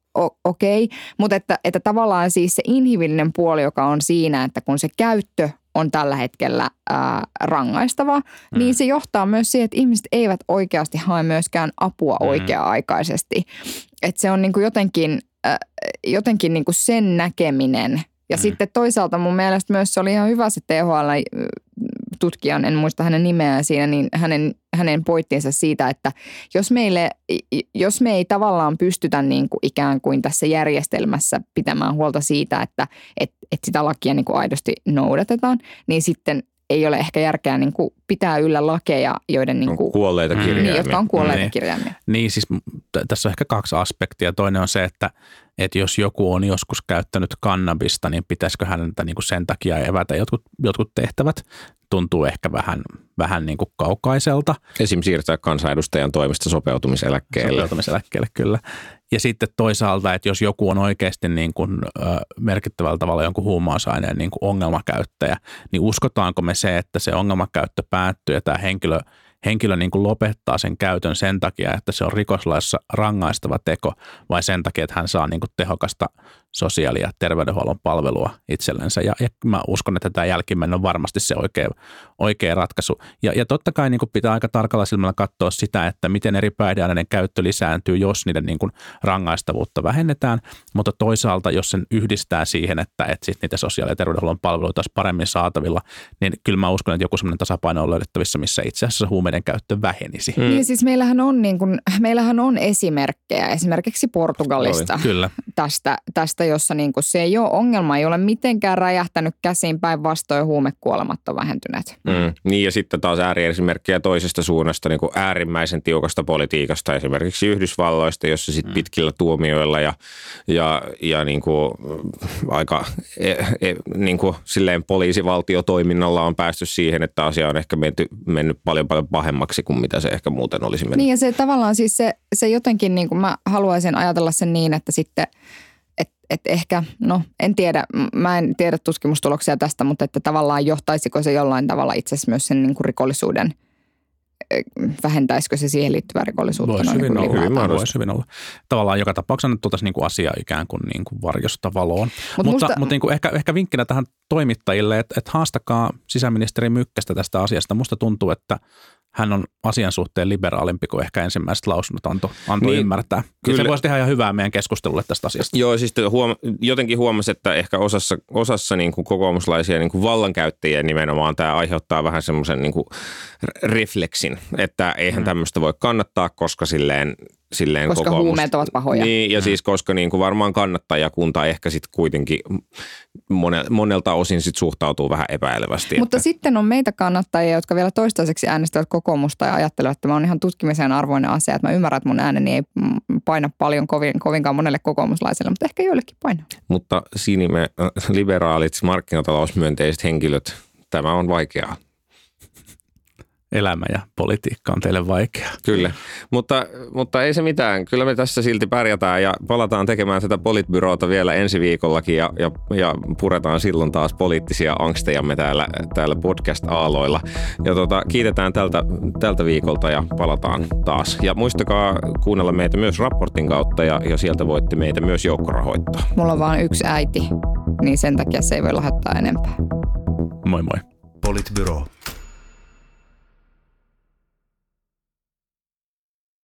Speaker 1: okei, okay. mutta että, että tavallaan siis se inhimillinen puoli, joka on siinä, että kun se käyttö on tällä hetkellä ää, rangaistava, mm. niin se johtaa myös siihen, että ihmiset eivät oikeasti hae myöskään apua mm. oikea-aikaisesti. Että se on niin kuin jotenkin, ää, jotenkin niin kuin sen näkeminen. Ja mm. sitten toisaalta mun mielestä myös se oli ihan hyvä se THL tutkijan, en muista hänen nimeään siinä, niin hänen, hänen poittinsa siitä, että jos, meille, jos me ei tavallaan pystytä niin kuin ikään kuin tässä järjestelmässä pitämään huolta siitä, että et, et sitä lakia niin kuin aidosti noudatetaan, niin sitten ei ole ehkä järkeä niin kuin pitää yllä lakeja, joiden niin kuin,
Speaker 8: kuolleita
Speaker 1: mm.
Speaker 8: kirjaimia.
Speaker 1: Niin, jotka on kuolleita
Speaker 7: Niin.
Speaker 1: kirjaimia.
Speaker 7: Niin siis t- tässä on ehkä kaksi aspektia. Toinen on se, että, että jos joku on joskus käyttänyt kannabista, niin pitäisikö häneltä niin kuin sen takia evätä jotkut, jotkut tehtävät. Tuntuu ehkä vähän, vähän niin kuin kaukaiselta.
Speaker 8: Esim. siirtää kansanedustajan toimesta sopeutumiseläkkeelle.
Speaker 7: Sopeutumiseläkkeelle kyllä. Ja sitten toisaalta, että jos joku on oikeasti niin kuin, ö, merkittävällä tavalla jonkun huumausaineen niin kuin ongelmakäyttäjä, niin uskotaanko me se, että se ongelmakäyttö päättyy ja tämä henkilö, henkilö niin kuin lopettaa sen käytön sen takia, että se on rikoslaissa rangaistava teko vai sen takia, että hän saa niin kuin tehokasta sosiaali- ja terveydenhuollon palvelua itsellensä. Ja, ja mä uskon, että tämä jälkimmäinen on varmasti se oikea, oikea ratkaisu. Ja, ja totta kai niin kuin pitää aika tarkalla silmällä katsoa sitä, että miten eri päihdeaineiden käyttö lisääntyy, jos niiden niin kuin rangaistavuutta vähennetään. Mutta toisaalta, jos sen yhdistää siihen, että, että sit niitä sosiaali- ja terveydenhuollon palveluita olisi paremmin saatavilla, niin kyllä mä uskon, että joku sellainen tasapaino on löydettävissä, missä itse asiassa huumeiden käyttö vähenisi.
Speaker 1: Mm. Niin siis meillähän on, niin kuin, meillähän on esimerkkejä esimerkiksi Portugalista
Speaker 7: Kyllä.
Speaker 1: tästä, tästä, jossa niin kuin se ei ole ongelma, ei ole mitenkään räjähtänyt käsiin päinvastoin huumekuolemat on vähentyneet.
Speaker 8: Mm. Niin ja sitten taas ääriesimerkkejä toisesta suunnasta niin kuin äärimmäisen tiukasta politiikasta, esimerkiksi Yhdysvalloista, jossa sitten pitkillä tuomioilla ja, ja, ja niin kuin, aika e, e, niin kuin, silleen poliisivaltiotoiminnalla on päästy siihen, että asia on ehkä menty, mennyt paljon paljon pahemmaksi kuin mitä se ehkä muuten olisi mennyt.
Speaker 1: Niin ja se tavallaan siis se, se jotenkin niin kuin mä haluaisin ajatella sen niin, että sitten et, et ehkä, no en tiedä, mä en tiedä tutkimustuloksia tästä, mutta että tavallaan johtaisiko se jollain tavalla itse asiassa myös sen niin kuin rikollisuuden, vähentäisikö se siihen liittyvää rikollisuutta?
Speaker 7: Voisi
Speaker 1: niin
Speaker 7: hyvin
Speaker 1: kuin
Speaker 7: olla.
Speaker 8: mahdollista.
Speaker 7: Voisi hyvin olla. Tavallaan joka tapauksessa nyt tuotaisiin niin asiaa ikään kuin, niin kuin varjosta valoon.
Speaker 1: Mut
Speaker 7: mutta
Speaker 1: musta-
Speaker 7: mutta niin kuin ehkä, ehkä vinkkinä tähän toimittajille, että, että haastakaa sisäministeri Mykkästä tästä asiasta. Musta tuntuu, että hän on asian suhteen liberaalimpi kuin ehkä ensimmäiset lausunnot antoi, antoi
Speaker 8: Niin,
Speaker 7: ymmärtää. Kyllä. se voisi tehdä ihan hyvää meidän keskustelulle tästä asiasta.
Speaker 8: Joo, siis huom- jotenkin huomasi, että ehkä osassa, osassa niin kuin kokoomuslaisia niin kuin vallankäyttäjiä nimenomaan tämä aiheuttaa vähän semmoisen niin refleksin, että eihän mm. tämmöistä voi kannattaa, koska silleen, silleen
Speaker 1: Koska
Speaker 8: kokoomus...
Speaker 1: huumeet ovat pahoja.
Speaker 8: Niin, ja siis koska niin kuin varmaan kannattajakunta ehkä sitten kuitenkin mone, monelta osin sit suhtautuu vähän epäilevästi.
Speaker 1: Mutta
Speaker 8: että,
Speaker 1: sitten on meitä kannattajia, jotka vielä toistaiseksi äänestävät kokoomusta ja ajattelevat, että tämä on ihan tutkimisen arvoinen asia. Että mä ymmärrän, että mun ääneni ei mm, paina paljon kovin, kovinkaan monelle kokoomuslaiselle, mutta ehkä joillekin painaa.
Speaker 8: mutta sinime, äh, liberaalit, markkinatalousmyönteiset henkilöt, tämä on vaikeaa.
Speaker 7: Elämä ja politiikka on teille vaikeaa.
Speaker 8: Kyllä, mutta, mutta ei se mitään. Kyllä me tässä silti pärjätään ja palataan tekemään tätä politbyroota vielä ensi viikollakin ja, ja, ja puretaan silloin taas poliittisia angstejamme täällä, täällä podcast-aaloilla. Ja tota, kiitetään tältä, tältä viikolta ja palataan taas. Ja muistakaa kuunnella meitä myös raportin kautta ja, ja sieltä voitte meitä myös joukkorahoittaa.
Speaker 1: Mulla on vain yksi äiti, niin sen takia se ei voi lahjoittaa enempää.
Speaker 7: Moi moi.
Speaker 3: Politbyro.